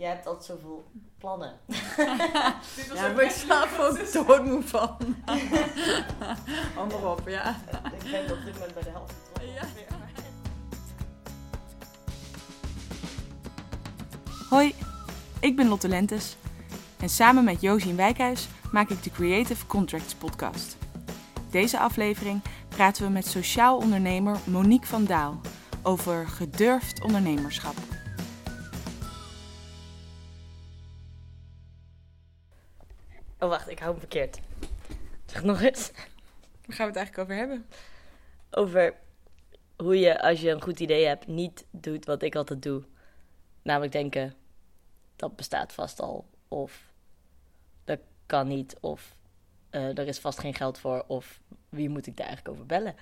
Je hebt altijd zoveel plannen. Ja, word ik zelf ook doodmoe van. Hou maar op, ja. Ik ben op dit moment bij de helft. Ja. Hoi, ik ben Lotte Lentes en samen met Josien Wijkhuis maak ik de Creative Contracts podcast. Deze aflevering praten we met sociaal ondernemer Monique van Daal over gedurfd ondernemerschap. Oh, wacht, ik hou hem verkeerd. Zeg nog eens. Waar gaan we het eigenlijk over hebben? Over hoe je, als je een goed idee hebt, niet doet wat ik altijd doe. Namelijk denken, dat bestaat vast al. Of dat kan niet. Of eh, er is vast geen geld voor. Of wie moet ik daar eigenlijk over bellen?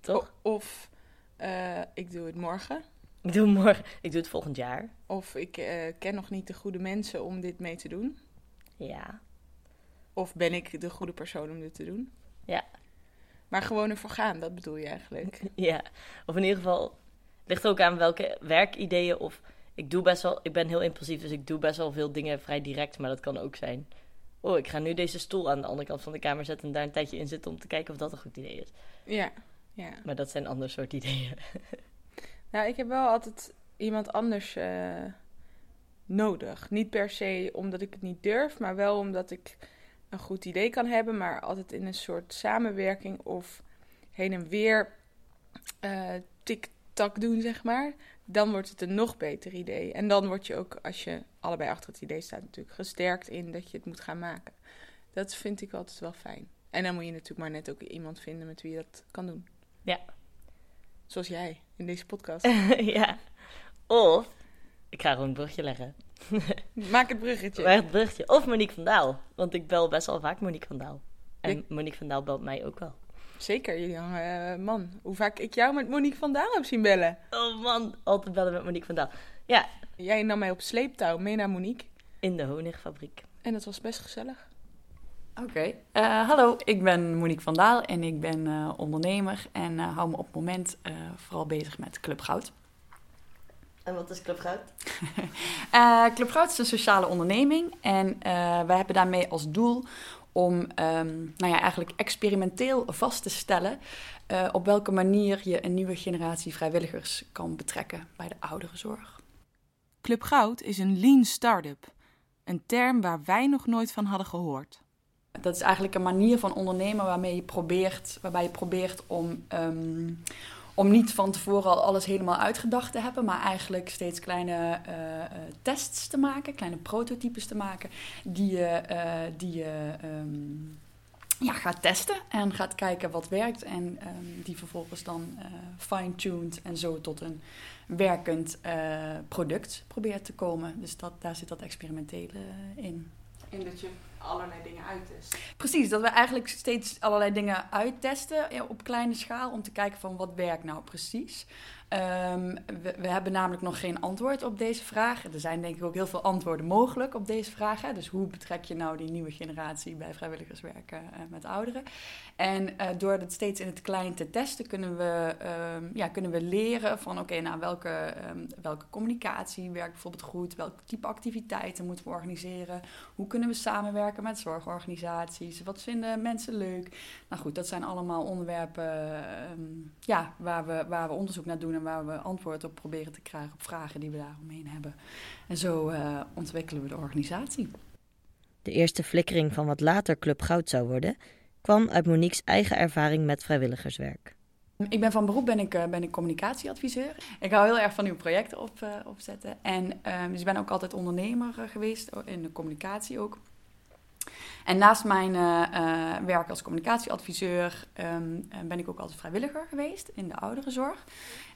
Toch? O- Of eh, ik doe het morgen. Ik doe het morgen. Ik doe het volgend jaar. Of ik eh, ken nog niet de goede mensen om dit mee te doen. Ja. Of ben ik de goede persoon om dit te doen? Ja. Maar gewoon ervoor gaan, dat bedoel je eigenlijk. Ja. Of in ieder geval, het ligt ook aan welke werkideeën. Of ik doe best wel, ik ben heel impulsief, dus ik doe best wel veel dingen vrij direct. Maar dat kan ook zijn. Oh, ik ga nu deze stoel aan de andere kant van de kamer zetten en daar een tijdje in zitten om te kijken of dat een goed idee is. Ja, ja. Maar dat zijn ander soort ideeën. Nou, ik heb wel altijd iemand anders eh, nodig. Niet per se omdat ik het niet durf, maar wel omdat ik een goed idee kan hebben, maar altijd in een soort samenwerking of heen en weer eh tik-tak doen, zeg maar. Dan wordt het een nog beter idee. En dan word je ook, als je allebei achter het idee staat, natuurlijk gesterkt in dat je het moet gaan maken. Dat vind ik altijd wel fijn. En dan moet je natuurlijk maar net ook iemand vinden met wie je dat kan doen. Ja. Zoals jij in deze podcast. ja. Of, ik ga gewoon een brugje leggen. Maak het bruggetje. Het brugje. Of Monique van Daal. Want ik bel best wel vaak Monique van Daal. En Ik- Monique van Daal belt mij ook wel. Zeker, Julian. eh, man, hoe vaak ik jou met Monique van Daal heb zien bellen. Oh man, altijd bellen met Monique van Daal. Ja, Jij nam mij op sleeptouw mee naar Monique. in de honigfabriek. En dat was best gezellig. Oké. Eh, hallo, ik ben Monique van Daal en ik ben eh, ondernemer en eh, hou me op het moment eh, vooral bezig met Club Goud. En wat is Club Goud? Eh, Club Goud is een sociale onderneming en eh, wij hebben daarmee als doel om ehm, nou ja, eigenlijk experimenteel vast te stellen eh, op welke manier je een nieuwe generatie vrijwilligers kan betrekken bij de ouderenzorg. Club Goud is een lean start-up. Een term waar wij nog nooit van hadden gehoord. Dat is eigenlijk een manier van ondernemen waarmee je probeert, waarbij je probeert om, ehm, om niet van tevoren al alles helemaal uitgedacht te hebben, maar eigenlijk steeds kleine eh, eh, tests te maken, kleine prototypes te maken, die je, eh, die je ehm, ja, gaat testen en gaat kijken wat werkt en ehm, die vervolgens dan fine-tuned en zo tot een werkend product probeert te komen. Dus dat, daar zit dat experimentele in. Je allerlei dingen uittest. Precies, dat we eigenlijk steeds allerlei dingen uittesten op kleine schaal om te kijken van wat werkt nou precies. Ehm, we, hebben namelijk nog geen antwoord op deze vraag. Er zijn denk ik ook heel veel antwoorden mogelijk op deze vraag. Hè. Dus hoe betrek je nou die nieuwe generatie bij vrijwilligerswerk eh, met ouderen? En eh, door het steeds in het klein te testen kunnen we, ehm, ja, kunnen we leren van oké, nou welke, ehm, welke communicatie werkt bijvoorbeeld goed? Welk type activiteiten moeten we organiseren? Hoe kunnen we samenwerken met zorgorganisaties? Wat vinden mensen leuk? Nou goed, dat zijn allemaal onderwerpen ehm, ja, waar, we, waar we onderzoek naar doen en waar we antwoord op proberen te krijgen op vragen die we daaromheen hebben. En zo eh, ontwikkelen we de organisatie. De eerste flikkering van wat later Club Goud zou worden, kwam uit Monique's eigen ervaring met vrijwilligerswerk. Ik ben van beroep ben ik, eh, ben ik communicatieadviseur. Ik hou heel erg van nieuwe projecten op, eh, opzetten. En ehm, dus ik ben ook altijd ondernemer geweest, in de communicatie ook. En naast mijn eh, eh, werk als communicatieadviseur ehm, eh, ben ik ook altijd vrijwilliger geweest in de ouderenzorg.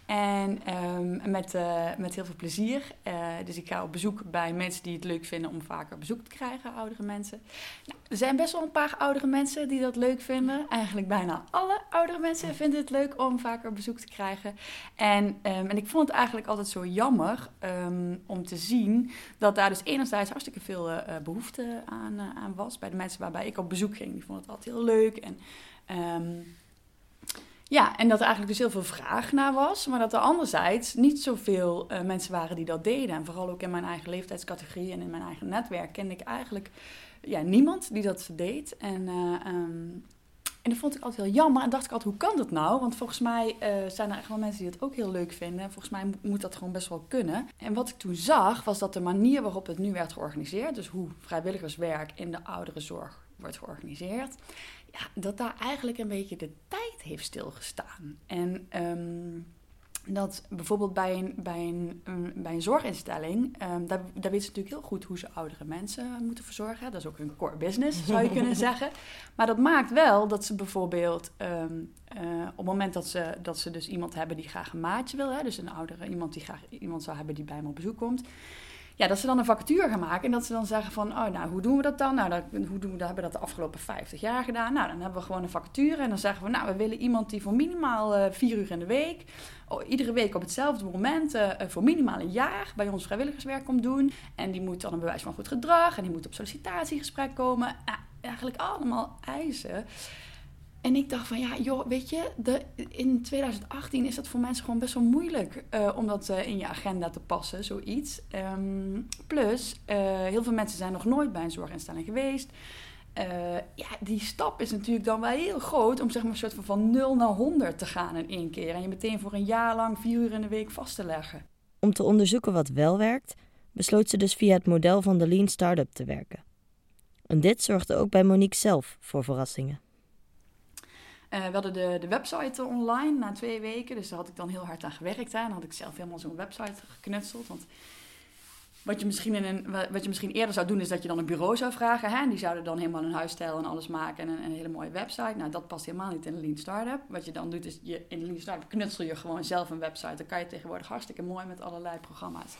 En ehm, met, eh, met heel veel plezier. Eh, dus ik ga op bezoek bij mensen die het leuk vinden om vaker bezoek te krijgen, oudere mensen. Nou, er zijn best wel een paar oudere mensen die dat leuk vinden. Eigenlijk bijna alle oudere mensen vinden het leuk om vaker bezoek te krijgen. En, ehm, en ik vond het eigenlijk altijd zo jammer ehm, om te zien dat daar dus enerzijds hartstikke veel eh, eh, behoefte aan, aan was. Bij de mensen waarbij ik op bezoek ging, die vonden het altijd heel leuk. En Ja, en dat er eigenlijk dus heel veel vraag naar was, maar dat er anderzijds niet zoveel uh, mensen waren die dat deden. En vooral ook in mijn eigen leeftijdscategorie en in mijn eigen netwerk kende ik eigenlijk ja, niemand die dat deed. En, uh, um, en dat vond ik altijd heel jammer. En dacht ik altijd, hoe kan dat nou? Want volgens mij uh, zijn er echt wel mensen die het ook heel leuk vinden. En volgens mij moet dat gewoon best wel kunnen. En wat ik toen zag, was dat de manier waarop het nu werd georganiseerd, dus hoe vrijwilligerswerk in de ouderenzorg wordt georganiseerd, ja, dat daar eigenlijk een beetje de tijd heeft stilgestaan. En um, dat bijvoorbeeld bij een, bij een, bij een zorginstelling, um, daar, daar weten ze natuurlijk heel goed hoe ze oudere mensen moeten verzorgen. Dat is ook hun core business, zou je kunnen zeggen. Maar dat maakt wel dat ze bijvoorbeeld um, uh, op het moment dat ze, dat ze dus iemand hebben die graag een maatje wil, hè, dus een oudere, iemand die graag iemand zou hebben die bij hem op bezoek komt, ja, dat ze dan een vacature gaan maken en dat ze dan zeggen van, oh, nou, hoe doen we dat dan? Nou, dat, hoe doen we dat? Hebben we dat de afgelopen 50 jaar gedaan? Nou, dan hebben we gewoon een vacature en dan zeggen we, nou, we willen iemand die voor minimaal uh, vier uur in de week, oh, iedere week op hetzelfde moment, uh, voor minimaal een jaar bij ons vrijwilligerswerk komt doen. En die moet dan een bewijs van goed gedrag en die moet op sollicitatiegesprek komen. Nou, eigenlijk allemaal eisen. En ik dacht van ja, joh, weet je, de, in 2018 is dat voor mensen gewoon best wel moeilijk uh, om dat uh, in je agenda te passen, zoiets. Um, plus, uh, heel veel mensen zijn nog nooit bij een zorginstelling geweest. ja, die stap is natuurlijk dan wel heel groot om zeg maar een soort van van 0 naar 100 te gaan in één keer. En je meteen voor een jaar lang vier uur in de week vast te leggen. Om te onderzoeken wat wel werkt, besloot ze dus via het model van de Lean Startup te werken. En dit zorgde ook bij Monique zelf voor verrassingen. Uh, we hadden de, de website online na twee weken. Dus daar had ik dan heel hard aan gewerkt. Hè. En had ik zelf helemaal zo'n website geknutseld. Want wat je, misschien in een, wat je misschien eerder zou doen, is dat je dan een bureau zou vragen. Hè? En die zouden dan helemaal een huisstijl en alles maken en een, een, hele mooie website. Nou, dat past helemaal niet in een Lean Startup. Wat je dan doet, is je, in een Lean Startup knutsel je gewoon zelf een website. Dan kan je tegenwoordig hartstikke mooi met allerlei programma's.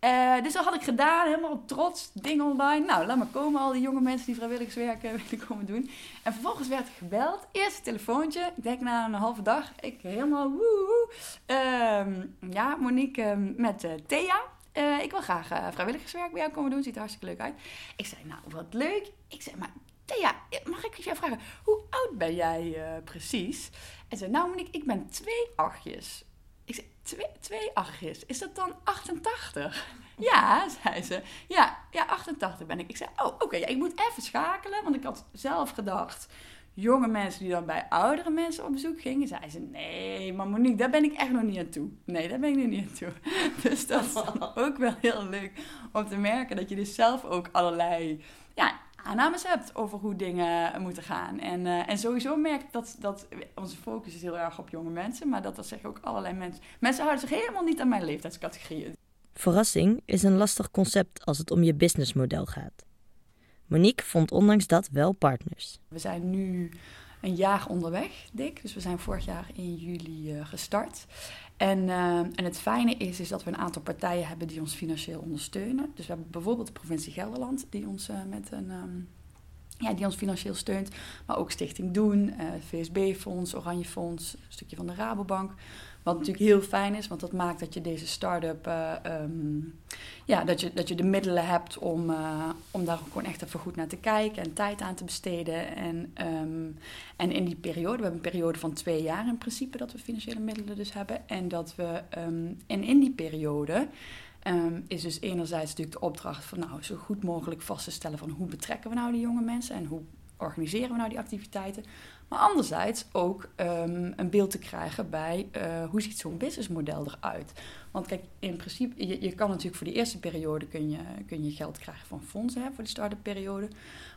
Uh, dus dat had ik gedaan, helemaal trots, ding online. Nou, laat maar komen, al die jonge mensen die vrijwilligerswerk willen komen doen. En vervolgens werd ik gebeld, eerste telefoontje. Ik denk na een halve dag, ik helemaal woe. Uh, ja, Monique ehm, met uh, Thea. Uh, ik wil graag vrijwilligerswerk bij jou komen doen. Ziet er hartstikke leuk uit. Ik zei, nou, wat leuk. Ik zei, maar Thea, mag ik je vragen, hoe oud ben jij precies? En zei, nou Monique, ik ben twee achtjes. Ik zei, twee, twee achtjes, is dat dan 88? ja, zei ze. Ja, ja, 88 ben ik. Ik zei, oh, oké, okay, ja, ik moet even schakelen. Want ik had zelf gedacht, jonge mensen die dan bij oudere mensen op bezoek gingen, zei ze: Nee, maar Monique, daar ben ik echt nog niet aan toe. Nee, daar ben ik nog niet aan toe. Dus dat is ook wel heel leuk om te merken dat je dus zelf ook allerlei ja, aannames hebt over hoe dingen moeten gaan. En, uh, en sowieso merk ik dat, dat onze focus is heel erg op jonge mensen, maar dat dat zeggen ook allerlei mensen. Mensen houden zich helemaal niet aan mijn leeftijdscategorieën. Verrassing is een lastig concept als het om je businessmodel gaat. Monique vond ondanks dat wel partners. We zijn nu een jaar onderweg, Dick. Dus we zijn vorig jaar in juli uh, gestart. En, uh, en het fijne is, is dat we een aantal partijen hebben die ons financieel ondersteunen. Dus we hebben bijvoorbeeld de provincie Gelderland die ons uh, met een... Um, ja, die ons financieel steunt, maar ook Stichting Doen, VSB-fonds, Oranje Fonds, een stukje van de Rabobank. Wat natuurlijk heel fijn is, want dat maakt dat je deze start-up, um, ja, dat je, dat je de middelen hebt om, uh, om daar gewoon echt even goed naar te kijken en tijd aan te besteden. En, um, en in die periode, we hebben een periode van twee jaar in principe dat we financiële middelen dus hebben. En dat we, um, en in die periode is dus enerzijds natuurlijk de opdracht van nou zo goed mogelijk vast te stellen van hoe betrekken we nou die jonge mensen en hoe organiseren we nou die activiteiten. Maar anderzijds ook um, een beeld te krijgen bij uh, hoe ziet zo'n businessmodel eruit. Want kijk, in principe, je, je, kan natuurlijk voor die eerste periode kun je, kun je geld krijgen van fondsen hè, voor de start-up periode.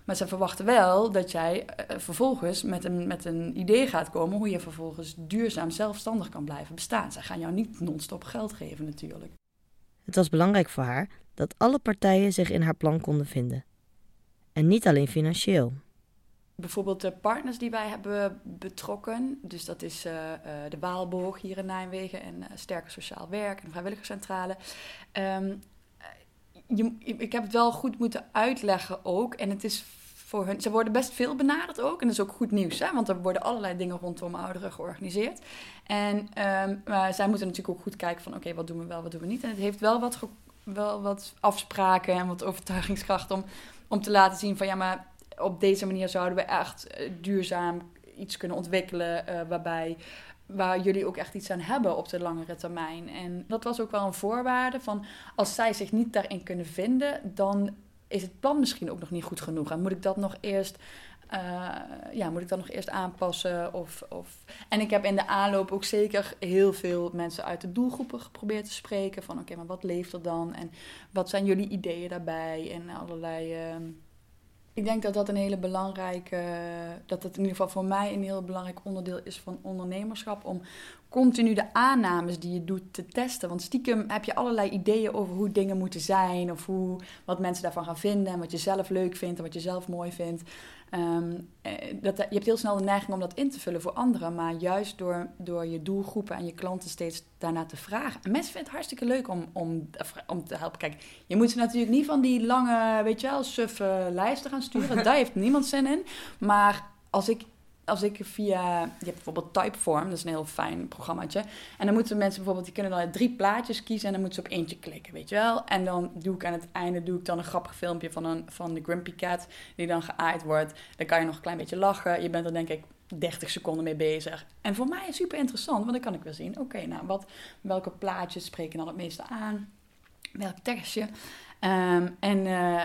Maar ze verwachten wel dat jij uh, vervolgens met een, met een idee gaat komen hoe je vervolgens duurzaam zelfstandig kan blijven bestaan. Ze gaan jou niet non-stop geld geven natuurlijk. Het was belangrijk voor haar dat alle partijen zich in haar plan konden vinden. En niet alleen financieel bijvoorbeeld de partners die wij hebben betrokken. Dus dat is uh, uh, de Waalborg hier in Nijmegen en uh, Sterker Sociaal Werk en Vrijwilligerscentrale. Je, ik heb het wel goed moeten uitleggen ook. En het is voor hun. Ze worden best veel benaderd ook. En dat is ook goed nieuws, hè? want er worden allerlei dingen rondom ouderen georganiseerd. En um, maar zij moeten natuurlijk ook goed kijken van: oké, wat doen we wel, wat doen we niet. En het heeft wel wat, wel wat afspraken en wat overtuigingskracht om, om te laten zien van ja, maar op deze manier zouden we echt eh, duurzaam iets kunnen ontwikkelen uh, waarbij waar jullie ook echt iets aan hebben op de langere termijn. En dat was ook wel een voorwaarde van als zij zich niet daarin kunnen vinden, dan is het plan misschien ook nog niet goed genoeg. En moet ik dat nog eerst, uh, ja, moet ik dat nog eerst aanpassen? Of, of... En ik heb in de aanloop ook zeker heel veel mensen uit de doelgroepen geprobeerd te spreken. Van oké, maar wat leeft er dan? En wat zijn jullie ideeën daarbij? En allerlei. Uh... Ik denk dat dat een hele belangrijke, dat het in ieder geval voor mij een heel belangrijk onderdeel is van ondernemerschap. Om continu de aannames die je doet te testen. Want stiekem heb je allerlei ideeën over hoe dingen moeten zijn. Of hoe, wat mensen daarvan gaan vinden. En wat je zelf leuk vindt en wat je zelf mooi vindt. Ehm, eh, dat, je hebt heel snel de neiging om dat in te vullen voor anderen. Maar juist door, door je doelgroepen en je klanten steeds daarna te vragen. En mensen vinden het hartstikke leuk om, om, om te helpen. Kijk, je moet ze natuurlijk niet van die lange, weet je wel, suffe lijsten gaan sturen. Daar heeft niemand zin in. Maar als ik als ik via, je hebt bijvoorbeeld Typeform, dat is een heel fijn programmaatje. En dan moeten mensen bijvoorbeeld, die kunnen dan drie plaatjes kiezen en dan moeten ze op eentje klikken, weet je wel. En dan doe ik aan het einde doe ik dan een grappig filmpje van, een, van de Grumpy Cat, die dan geaaid wordt. Dan kan je nog een klein beetje lachen. Je bent er denk ik 30 seconden mee bezig. En voor mij is super interessant, want dan kan ik weer zien, oké, nou, wat, welke plaatjes spreken dan het meeste aan? Welk tekstje? Um, en... Uh,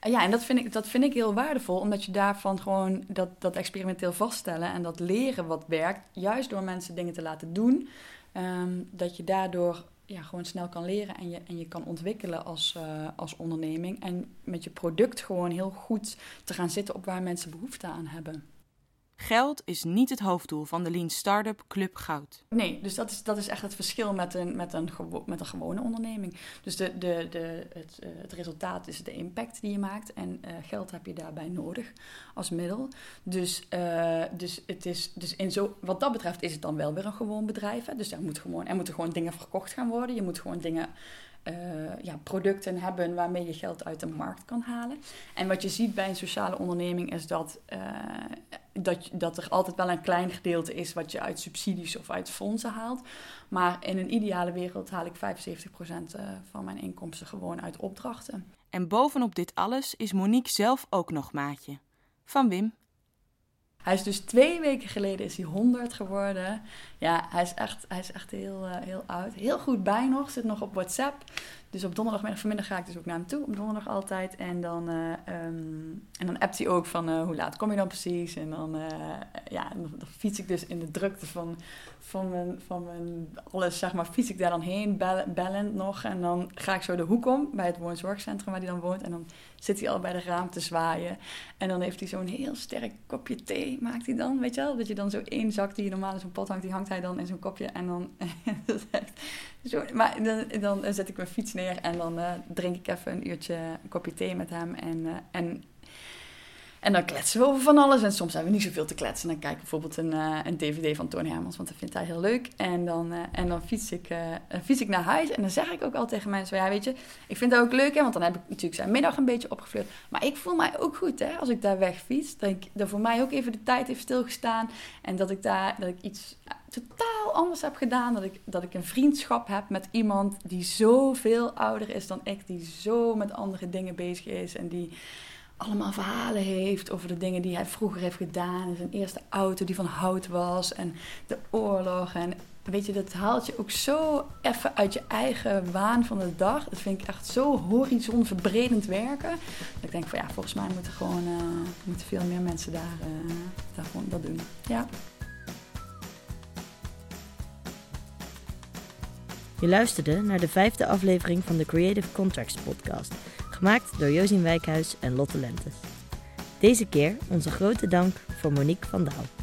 ja, en dat vind, ik, dat vind ik heel waardevol, omdat je daarvan gewoon dat, dat experimenteel vaststellen en dat leren wat werkt, juist door mensen dingen te laten doen, um, dat je daardoor ja, gewoon snel kan leren en je, en je kan ontwikkelen als, uh, als onderneming. En met je product gewoon heel goed te gaan zitten op waar mensen behoefte aan hebben. Geld is niet het hoofddoel van de Lean Startup Club Goud. Nee, dus dat is, dat is echt het verschil met een, met een, met een gewone onderneming. Dus de, de, de, het, eh, het resultaat is de impact die je maakt. En uh, geld heb je daarbij nodig als middel. Dus, uh, dus, het is, dus in zo, wat dat betreft is het dan wel weer een gewoon bedrijf. Hè? Dus er, moet gewoon, er moeten gewoon dingen verkocht gaan worden. Je moet gewoon dingen ja, producten hebben waarmee je geld uit de markt kan halen. En wat je ziet bij een sociale onderneming is dat, dat, dat er altijd wel een klein gedeelte is wat je uit subsidies of uit fondsen haalt. Maar in een ideale wereld haal ik 75% eh, van mijn inkomsten gewoon uit opdrachten. En bovenop dit alles is Monique zelf ook nog maatje. Van Wim. Hij is dus twee weken geleden is hij 100 geworden. Ja, hij is echt, hij is echt heel, uh, heel oud. Heel goed bij nog, zit nog op WhatsApp. Dus op donderdagmiddag vanmiddag ga ik dus ook naar hem toe, op donderdag altijd. En dan, uh, um, en dan appt hij ook van uh, hoe laat kom je dan precies? En dan, ja, dan, dan, fiets ik dus in de drukte van, van, mijn, van mijn alles, zeg maar, fiets ik daar dan heen, bellend nog. En dan ga ik zo de hoek om, bij het woonzorgcentrum waar hij dan woont. En dan zit hij al bij de raam te zwaaien. En dan heeft hij zo'n heel sterk kopje thee, maakt hij dan, weet je wel? Dat je dan zo één zak die je normaal in zo'n pot hangt, die hangt hij dan in zo'n kopje. En dan, zo, maar dan, dan zet ik mijn fiets neer en dan uh, drink ik even een uurtje kopje thee met hem. En, uh, en en dan kletsen we over van alles. En soms hebben we niet zoveel te kletsen. Dan kijk ik bijvoorbeeld een, uh, een DVD van Tony Hermans, want dat vindt hij heel leuk. En dan, en dan fiets, ik, fiets ik naar huis. En dan zeg ik ook al tegen mensen: ja, weet je, ik vind dat ook leuk, hè, want dan heb ik natuurlijk zijn middag een beetje opgevleurd. Maar ik voel mij ook goed hè, als ik daar weg fiets. Dat ik dat voor mij ook even de tijd heeft stilgestaan. En dat ik daar dat ik iets totaal anders heb gedaan. Dat ik, dat ik een vriendschap heb met iemand die zoveel ouder is dan ik, die zo met andere dingen bezig is. En die allemaal verhalen heeft over de dingen die hij vroeger heeft gedaan. Zijn eerste auto die van hout was en de oorlog. En weet je, dat haalt je ook zo even uit je eigen waan van de dag. Dat vind ik echt zo horizonverbredend werken. Dat ik denk van ja, volgens mij moeten gewoon uh, moeten veel meer mensen daar, uh, daar gewoon dat doen. Ja. Je luisterde naar de vijfde aflevering van de Creative Contracts podcast gemaakt door Josien Wijkhuis en Lotte Lentes. Deze keer onze grote dank voor Monique van Daal.